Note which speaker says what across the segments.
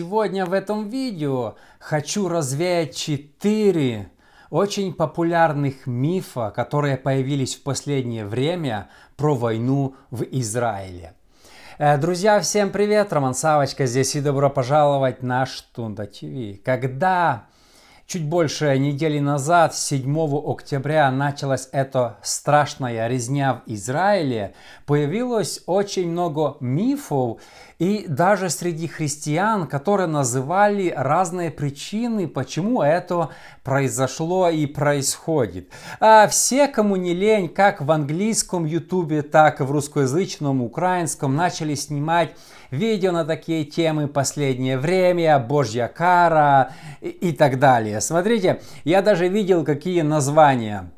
Speaker 1: Сегодня в этом видео хочу развеять четыре очень популярных мифа, которые появились в последнее время про войну в Израиле. Э, друзья, всем привет! Роман Савочка здесь и добро пожаловать на Штунда ТВ. Когда Чуть больше недели назад, 7 октября, началась эта страшная резня в Израиле. Появилось очень много мифов, и даже среди христиан, которые называли разные причины, почему это произошло и происходит. А все, кому не лень, как в английском ютубе, так и в русскоязычном, украинском, начали снимать видео на такие темы последнее время, Божья кара и, и так далее. Смотрите, я даже видел, какие названия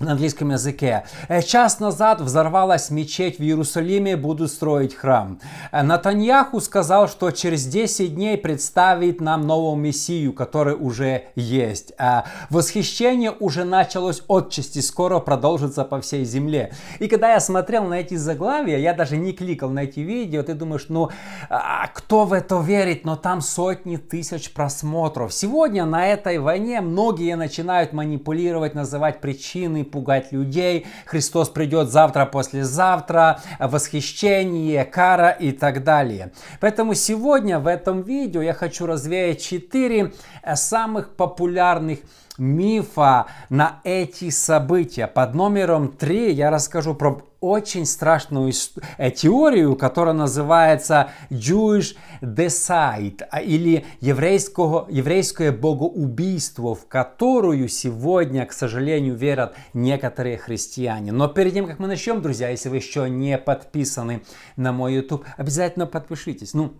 Speaker 1: на английском языке. Э, час назад взорвалась мечеть в Иерусалиме, будут строить храм. Э, Натаньяху сказал, что через 10 дней представит нам нового Мессию, который уже есть. А восхищение уже началось отчасти, скоро продолжится по всей земле. И когда я смотрел на эти заглавия, я даже не кликал на эти видео, ты думаешь, ну, а кто в это верит? Но там сотни тысяч просмотров. Сегодня на этой войне многие начинают манипулировать, называть причины, пугать людей. Христос придет завтра, послезавтра, восхищение, кара и так далее. Поэтому сегодня в этом видео я хочу развеять четыре э, самых популярных мифа на эти события. Под номером 3 я расскажу про очень страшную э, теорию, которая называется Jewish Decide, а, или еврейского, еврейское богоубийство, в которую сегодня, к сожалению, верят некоторые христиане. Но перед тем, как мы начнем, друзья, если вы еще не подписаны на мой YouTube, обязательно подпишитесь. Ну,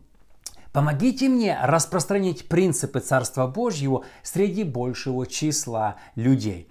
Speaker 1: Помогите мне распространить принципы Царства Божьего среди большего числа людей.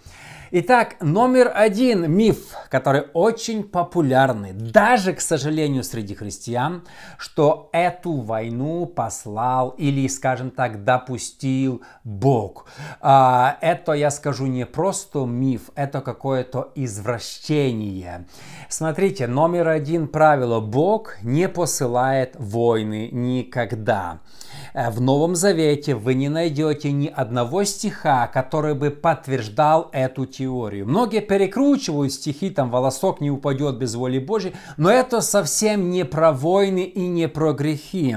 Speaker 1: Итак, номер один миф, который очень популярный, даже, к сожалению, среди христиан, что эту войну послал или, скажем так, допустил Бог. А, это, я скажу, не просто миф, это какое-то извращение. Смотрите, номер один правило. Бог не посылает войны никогда. Э, в Новом Завете вы не найдете ни одного стиха, который бы подтверждал эту теорию. Многие перекручивают стихи, там волосок не упадет без воли Божьей, но это совсем не про войны и не про грехи.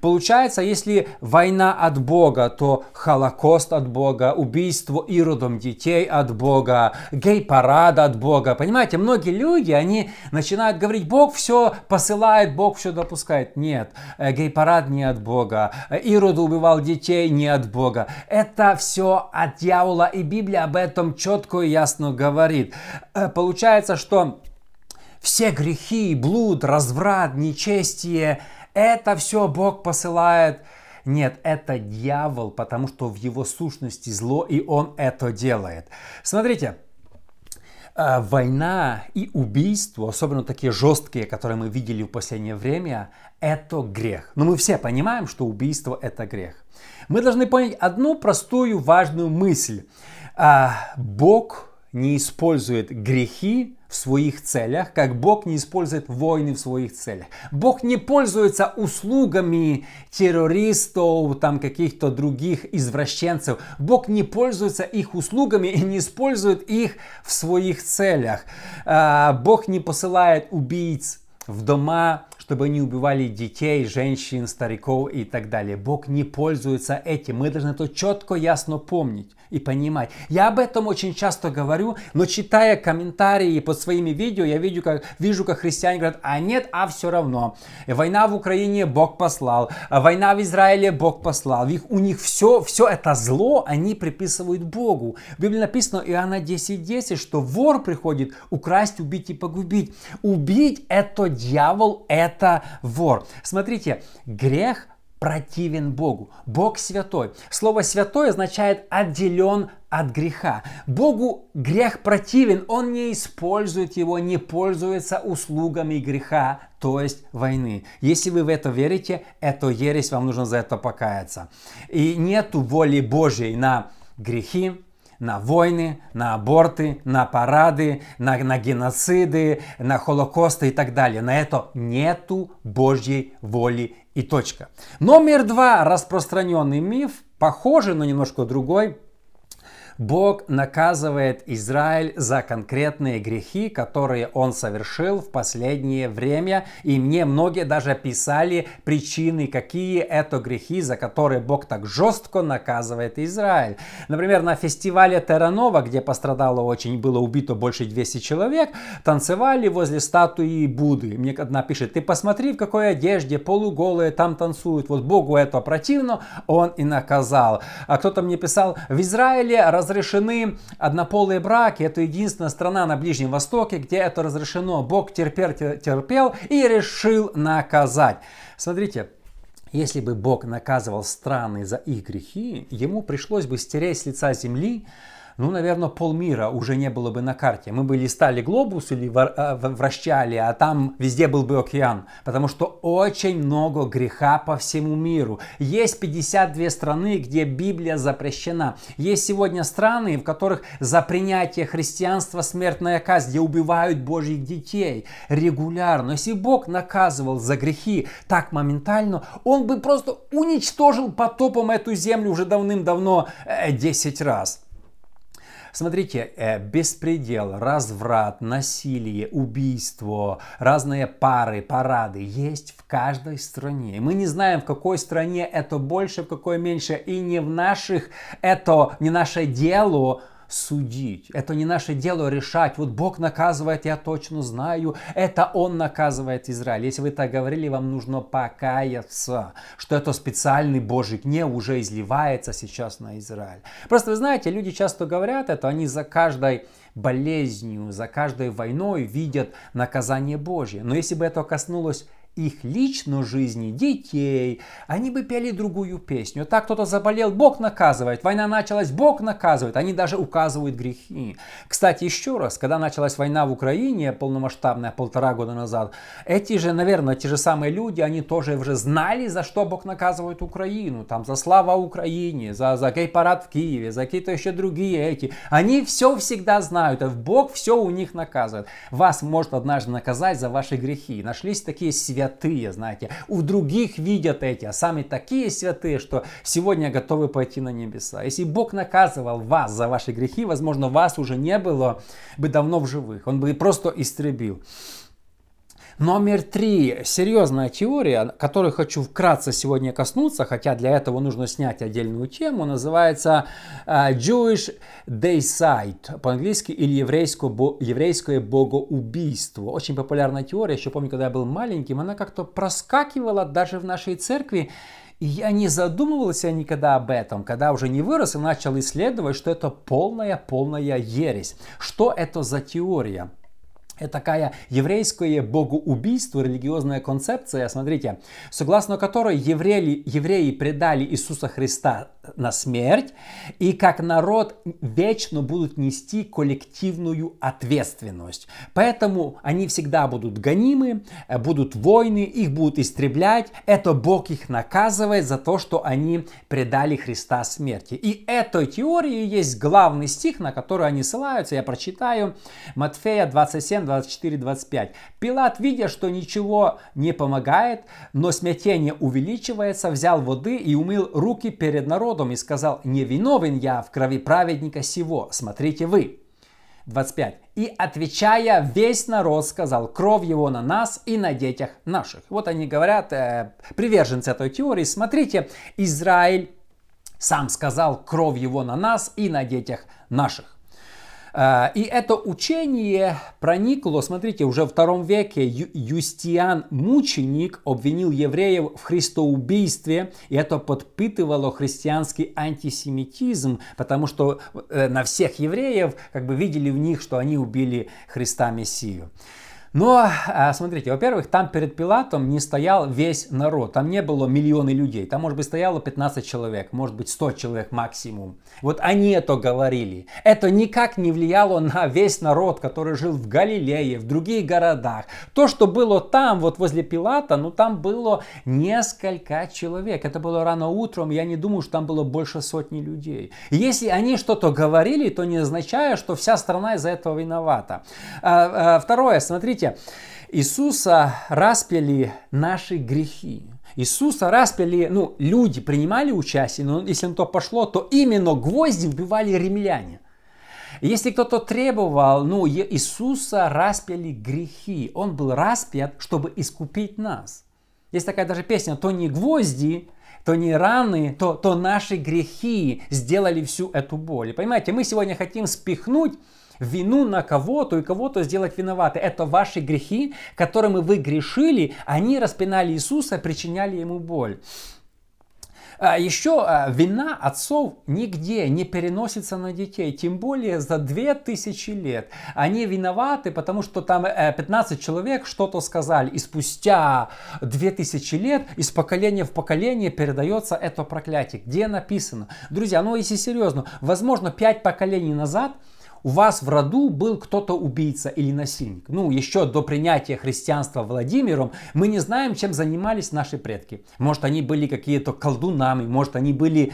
Speaker 1: Получается, если война от Бога, то Холокост от Бога, убийство иродом детей от Бога, гей-парад от Бога. Понимаете, многие люди, они начинают говорить, Бог все посылает, Бог все допускает. Нет, э, гей-парад не от Бога, Ирод убивал детей не от Бога. Это все от дьявола, и Библия об этом четко и ясно говорит. Э, получается, что все грехи, блуд, разврат, нечестие, это все Бог посылает. Нет, это дьявол, потому что в его сущности зло, и он это делает. Смотрите, э, война и убийство, особенно такие жесткие, которые мы видели в последнее время, это грех. Но мы все понимаем, что убийство это грех. Мы должны понять одну простую важную мысль. А, Бог не использует грехи в своих целях, как Бог не использует войны в своих целях. Бог не пользуется услугами террористов, там каких-то других извращенцев. Бог не пользуется их услугами и не использует их в своих целях. А, Бог не посылает убийц в дома чтобы они убивали детей, женщин, стариков и так далее. Бог не пользуется этим. Мы должны это четко, ясно помнить и понимать. Я об этом очень часто говорю, но читая комментарии под своими видео, я вижу, как, вижу, как христиане говорят, а нет, а все равно. Война в Украине Бог послал, а война в Израиле Бог послал. Их, у них все, все это зло они приписывают Богу. В Библии написано Иоанна 10.10, 10, что вор приходит украсть, убить и погубить. Убить это дьявол, это это вор. Смотрите, грех противен Богу. Бог святой. Слово святой означает отделен от греха. Богу грех противен, он не использует его, не пользуется услугами греха, то есть войны. Если вы в это верите, это ересь, вам нужно за это покаяться. И нету воли Божьей на грехи, на войны, на аборты, на парады, на, на геноциды, на холокосты и так далее. На это нету Божьей воли и точка. Номер два, распространенный миф, похожий, но немножко другой – Бог наказывает Израиль за конкретные грехи, которые он совершил в последнее время. И мне многие даже писали причины, какие это грехи, за которые Бог так жестко наказывает Израиль. Например, на фестивале Терранова, где пострадало очень, было убито больше 200 человек, танцевали возле статуи Будды. Мне одна пишет, ты посмотри, в какой одежде полуголые там танцуют. Вот Богу это противно, он и наказал. А кто-то мне писал, в Израиле раз разрешены однополые браки. Это единственная страна на Ближнем Востоке, где это разрешено. Бог терпел, терпел и решил наказать. Смотрите, если бы Бог наказывал страны за их грехи, ему пришлось бы стереть с лица земли ну, наверное, полмира уже не было бы на карте. Мы бы листали глобус или э, вращали, а там везде был бы океан. Потому что очень много греха по всему миру. Есть 52 страны, где Библия запрещена. Есть сегодня страны, в которых за принятие христианства смертная казнь, где убивают Божьих детей регулярно. Если Бог наказывал за грехи так моментально, Он бы просто уничтожил потопом эту землю уже давным-давно 10 э, раз. Смотрите, э, беспредел, разврат, насилие, убийство, разные пары, парады есть в каждой стране. Мы не знаем, в какой стране это больше, в какой меньше, и не в наших, это не наше дело судить. Это не наше дело решать. Вот Бог наказывает, я точно знаю. Это Он наказывает Израиль. Если вы так говорили, вам нужно покаяться, что это специальный Божий гнев уже изливается сейчас на Израиль. Просто вы знаете, люди часто говорят это, они за каждой болезнью, за каждой войной видят наказание Божье. Но если бы это коснулось их личной жизни, детей, они бы пели другую песню. Так кто-то заболел, Бог наказывает. Война началась, Бог наказывает. Они даже указывают грехи. Кстати, еще раз, когда началась война в Украине, полномасштабная, полтора года назад, эти же, наверное, те же самые люди, они тоже уже знали, за что Бог наказывает Украину. Там за слава Украине, за, за гей-парад в Киеве, за какие-то еще другие эти. Они все всегда знают. Бог все у них наказывает. Вас может однажды наказать за ваши грехи. Нашлись такие связи святые, знаете. У других видят эти, а сами такие святые, что сегодня готовы пойти на небеса. Если Бог наказывал вас за ваши грехи, возможно, вас уже не было бы давно в живых. Он бы просто истребил. Номер три. Серьезная теория, которой хочу вкратце сегодня коснуться, хотя для этого нужно снять отдельную тему, называется uh, Jewish Deicide, по-английски, или еврейское, еврейское богоубийство. Очень популярная теория, еще помню, когда я был маленьким, она как-то проскакивала даже в нашей церкви, и я не задумывался никогда об этом, когда уже не вырос и начал исследовать, что это полная-полная ересь. Что это за теория? Это такая еврейское богоубийство, религиозная концепция, смотрите, согласно которой евреи, евреи предали Иисуса Христа на смерть и как народ вечно будут нести коллективную ответственность. Поэтому они всегда будут гонимы, будут войны, их будут истреблять. Это Бог их наказывает за то, что они предали Христа смерти. И этой теории есть главный стих, на который они ссылаются. Я прочитаю. Матфея 27, 24, 25. Пилат, видя, что ничего не помогает, но смятение увеличивается, взял воды и умыл руки перед народом и сказал, не виновен я в крови праведника сего, смотрите вы. 25. И отвечая, весь народ сказал, кровь его на нас и на детях наших. Вот они говорят, э, приверженцы этой теории, смотрите, Израиль сам сказал, кровь его на нас и на детях наших. А, и это учение проникло, смотрите, уже в втором веке Юстиан Мученик обвинил евреев в христоубийстве, и это подпитывало христианский антисемитизм, потому что э, на всех евреев как бы видели в них, что они убили Христа Мессию. Но, а, смотрите, во-первых, там перед Пилатом не стоял весь народ. Там не было миллионы людей. Там, может быть, стояло 15 человек, может быть, 100 человек максимум. Вот они это говорили. Это никак не влияло на весь народ, который жил в Галилее, в других городах. То, что было там, вот возле Пилата, ну там было несколько человек. Это было рано утром, я не думаю, что там было больше сотни людей. Если они что-то говорили, то не означает, что вся страна из-за этого виновата. А, а, второе, смотрите, Смотрите, Иисуса распяли наши грехи. Иисуса распяли, ну, люди принимали участие, но если на то пошло, то именно гвозди вбивали римляне. Если кто-то требовал, ну, Иисуса распяли грехи. Он был распят, чтобы искупить нас. Есть такая даже песня, то не гвозди, то не раны, то, то наши грехи сделали всю эту боль. И понимаете, мы сегодня хотим спихнуть вину на кого-то и кого-то сделать виноваты. Это ваши грехи, которыми вы грешили, они распинали Иисуса, причиняли ему боль. А еще а, вина отцов нигде не переносится на детей, тем более за 2000 лет. Они виноваты, потому что там 15 э, человек что-то сказали, и спустя 2000 лет из поколения в поколение передается это проклятие. Где написано? Друзья, ну если серьезно, возможно 5 поколений назад – у вас в роду был кто-то убийца или насильник. Ну, еще до принятия христианства Владимиром мы не знаем, чем занимались наши предки. Может, они были какие-то колдунами, может, они были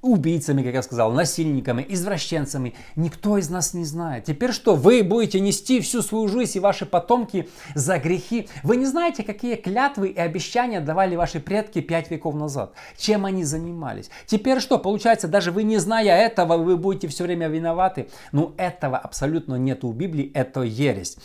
Speaker 1: убийцами, как я сказал, насильниками, извращенцами. Никто из нас не знает. Теперь что? Вы будете нести всю свою жизнь и ваши потомки за грехи. Вы не знаете, какие клятвы и обещания давали ваши предки пять веков назад. Чем они занимались. Теперь что? Получается, даже вы не зная этого, вы будете все время виноваты. Ну, этого абсолютно нет у Библии. Это ересь.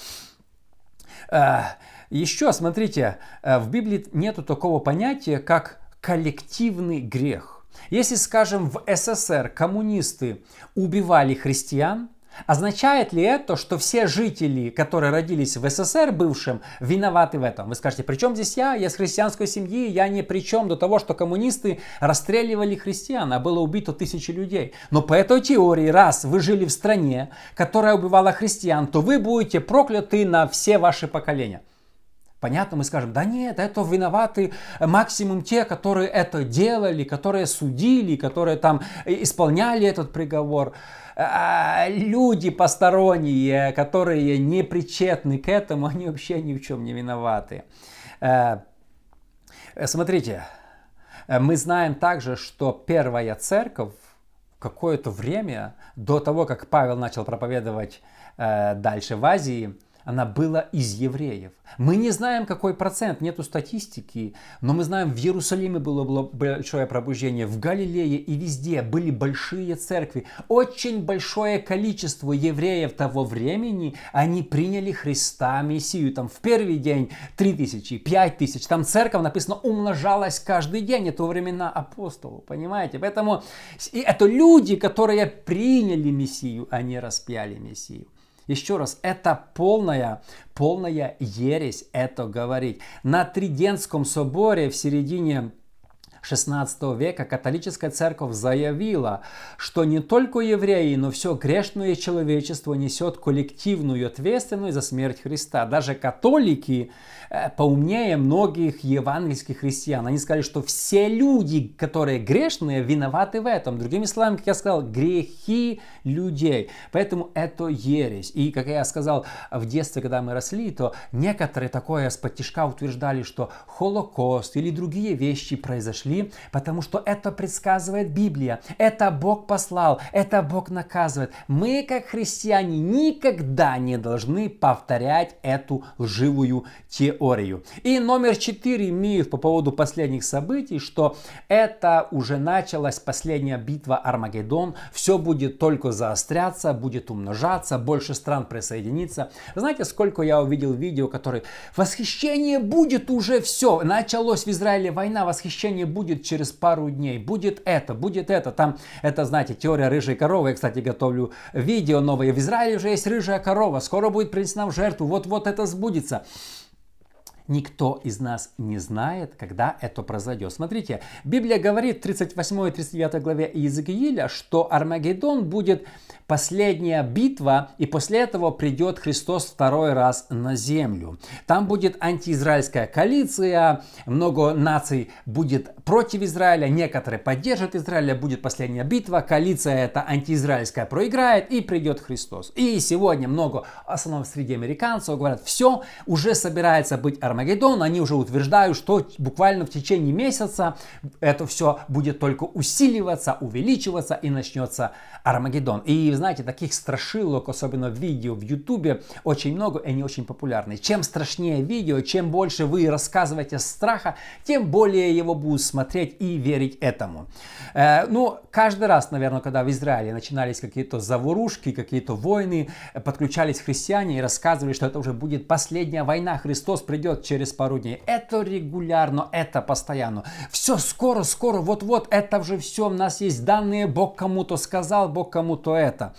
Speaker 1: Э, Еще, смотрите, э, в Библии нету такого понятия, как коллективный грех. Если, скажем, в СССР коммунисты убивали христиан, Означает ли это, что все жители, которые родились в СССР бывшем, виноваты в этом? Вы скажете, при чем здесь я? Я с христианской семьи, я ни при чем до того, что коммунисты расстреливали христиан, а было убито тысячи людей. Но по этой теории, раз вы жили в стране, которая убивала христиан, то вы будете прокляты на все ваши поколения. Понятно, мы скажем, да нет, это виноваты максимум те, которые это делали, которые судили, которые там исполняли этот приговор. А, люди посторонние, которые не причетны к этому, они вообще ни в чем не виноваты. Э, смотрите, мы знаем также, что первая церковь какое-то время до того, как Павел начал проповедовать э, дальше в Азии, она была из евреев. Мы не знаем, какой процент, нету статистики, но мы знаем, в Иерусалиме было большое пробуждение, в Галилее и везде были большие церкви. Очень большое количество евреев того времени, они приняли Христа Мессию. Там в первый день 3 тысячи, 5 тысяч. Там церковь, написано, умножалась каждый день. Это времена апостолов, понимаете? Поэтому и это люди, которые приняли Мессию, а не распяли Мессию. Еще раз, это полная, полная ересь это говорить. На Триденском соборе в середине 16 века католическая церковь заявила, что не только евреи, но все грешное человечество несет коллективную ответственность за смерть Христа. Даже католики э, поумнее многих евангельских христиан. Они сказали, что все люди, которые грешные, виноваты в этом. Другими словами, как я сказал, грехи людей. Поэтому это ересь. И, как я сказал, в детстве, когда мы росли, то некоторые такое с утверждали, что Холокост или другие вещи произошли пришли, потому что это предсказывает Библия. Это Бог послал, это Бог наказывает. Мы, как христиане, никогда не должны повторять эту лживую теорию. И номер четыре миф по поводу последних событий, что это уже началась последняя битва Армагеддон, все будет только заостряться, будет умножаться, больше стран присоединится. Знаете, сколько я увидел видео, которые восхищение будет уже все, началось в Израиле война, восхищение будет будет через пару дней, будет это, будет это. Там, это, знаете, теория рыжей коровы. Я, кстати, готовлю видео новое. В Израиле уже есть рыжая корова, скоро будет принесена в жертву, вот-вот это сбудется. Никто из нас не знает, когда это произойдет. Смотрите, Библия говорит в 38 и 39 главе Иезекииля, что Армагеддон будет последняя битва, и после этого придет Христос второй раз на землю. Там будет антиизраильская коалиция, много наций будет против Израиля, некоторые поддержат Израиля, будет последняя битва, коалиция эта антиизраильская проиграет, и придет Христос. И сегодня много, в основном среди американцев, говорят, все, уже собирается быть Армагеддон, они уже утверждают, что буквально в течение месяца это все будет только усиливаться, увеличиваться, и начнется Армагеддон. И знаете, таких страшилок, особенно в видео в Ютубе, очень много, и они очень популярны. Чем страшнее видео, чем больше вы рассказываете страха, тем более его будут смотреть и верить этому. Э, ну, каждый раз, наверное, когда в Израиле начинались какие-то заворушки, какие-то войны, подключались христиане и рассказывали, что это уже будет последняя война, Христос придет через пару дней. Это регулярно, это постоянно. Все скоро, скоро, вот-вот, это уже все, у нас есть данные, Бог кому-то сказал, Бог кому-то это.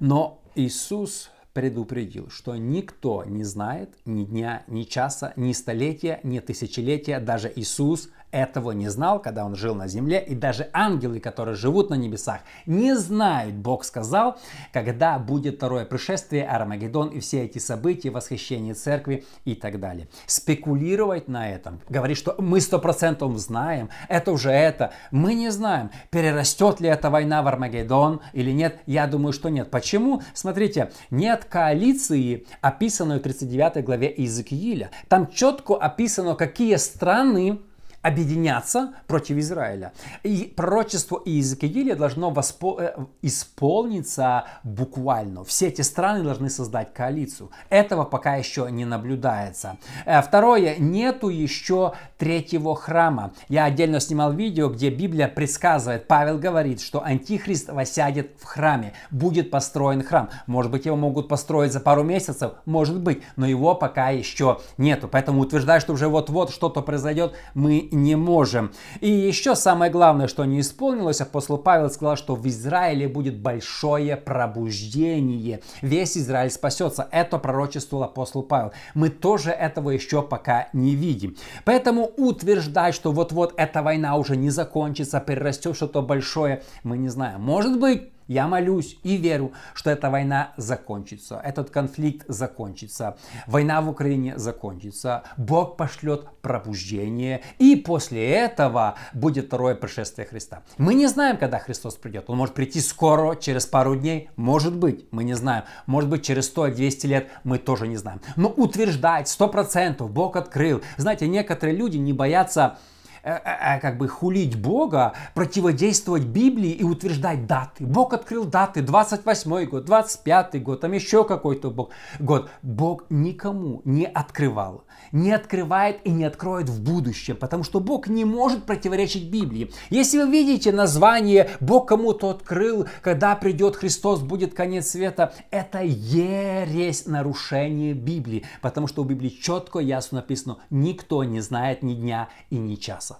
Speaker 1: Но Иисус предупредил, что никто не знает ни дня, ни часа, ни столетия, ни тысячелетия, даже Иисус этого не знал, когда он жил на земле, и даже ангелы, которые живут на небесах, не знают, Бог сказал, когда будет второе пришествие, Армагеддон и все эти события, восхищение церкви и так далее. Спекулировать на этом, говорить, что мы сто процентов знаем, это уже это, мы не знаем, перерастет ли эта война в Армагеддон или нет, я думаю, что нет. Почему? Смотрите, нет коалиции, описанной в 39 главе Иезекииля. Там четко описано, какие страны объединяться против Израиля. И пророчество Иезекииля должно воспо- э, исполниться буквально. Все эти страны должны создать коалицию. Этого пока еще не наблюдается. Э, второе, нету еще третьего храма. Я отдельно снимал видео, где Библия предсказывает, Павел говорит, что Антихрист восядет в храме, будет построен храм. Может быть, его могут построить за пару месяцев, может быть, но его пока еще нету. Поэтому утверждать, что уже вот-вот что-то произойдет, мы не можем. И еще самое главное, что не исполнилось, апостол Павел сказал, что в Израиле будет большое пробуждение. Весь Израиль спасется. Это пророчествовал апостол Павел. Мы тоже этого еще пока не видим. Поэтому утверждать, что вот-вот эта война уже не закончится, перерастет что-то большое, мы не знаем. Может быть, я молюсь и верю, что эта война закончится, этот конфликт закончится, война в Украине закончится, Бог пошлет пробуждение, и после этого будет второе пришествие Христа. Мы не знаем, когда Христос придет. Он может прийти скоро, через пару дней, может быть, мы не знаем. Может быть, через 100-200 лет, мы тоже не знаем. Но утверждать 100% Бог открыл. Знаете, некоторые люди не боятся как бы хулить Бога, противодействовать Библии и утверждать даты. Бог открыл даты, 28 год, 25 год, там еще какой-то Бог, год. Бог никому не открывал, не открывает и не откроет в будущем, потому что Бог не может противоречить Библии. Если вы видите название «Бог кому-то открыл, когда придет Христос, будет конец света», это ересь нарушение Библии, потому что в Библии четко, ясно написано «Никто не знает ни дня и ни часа».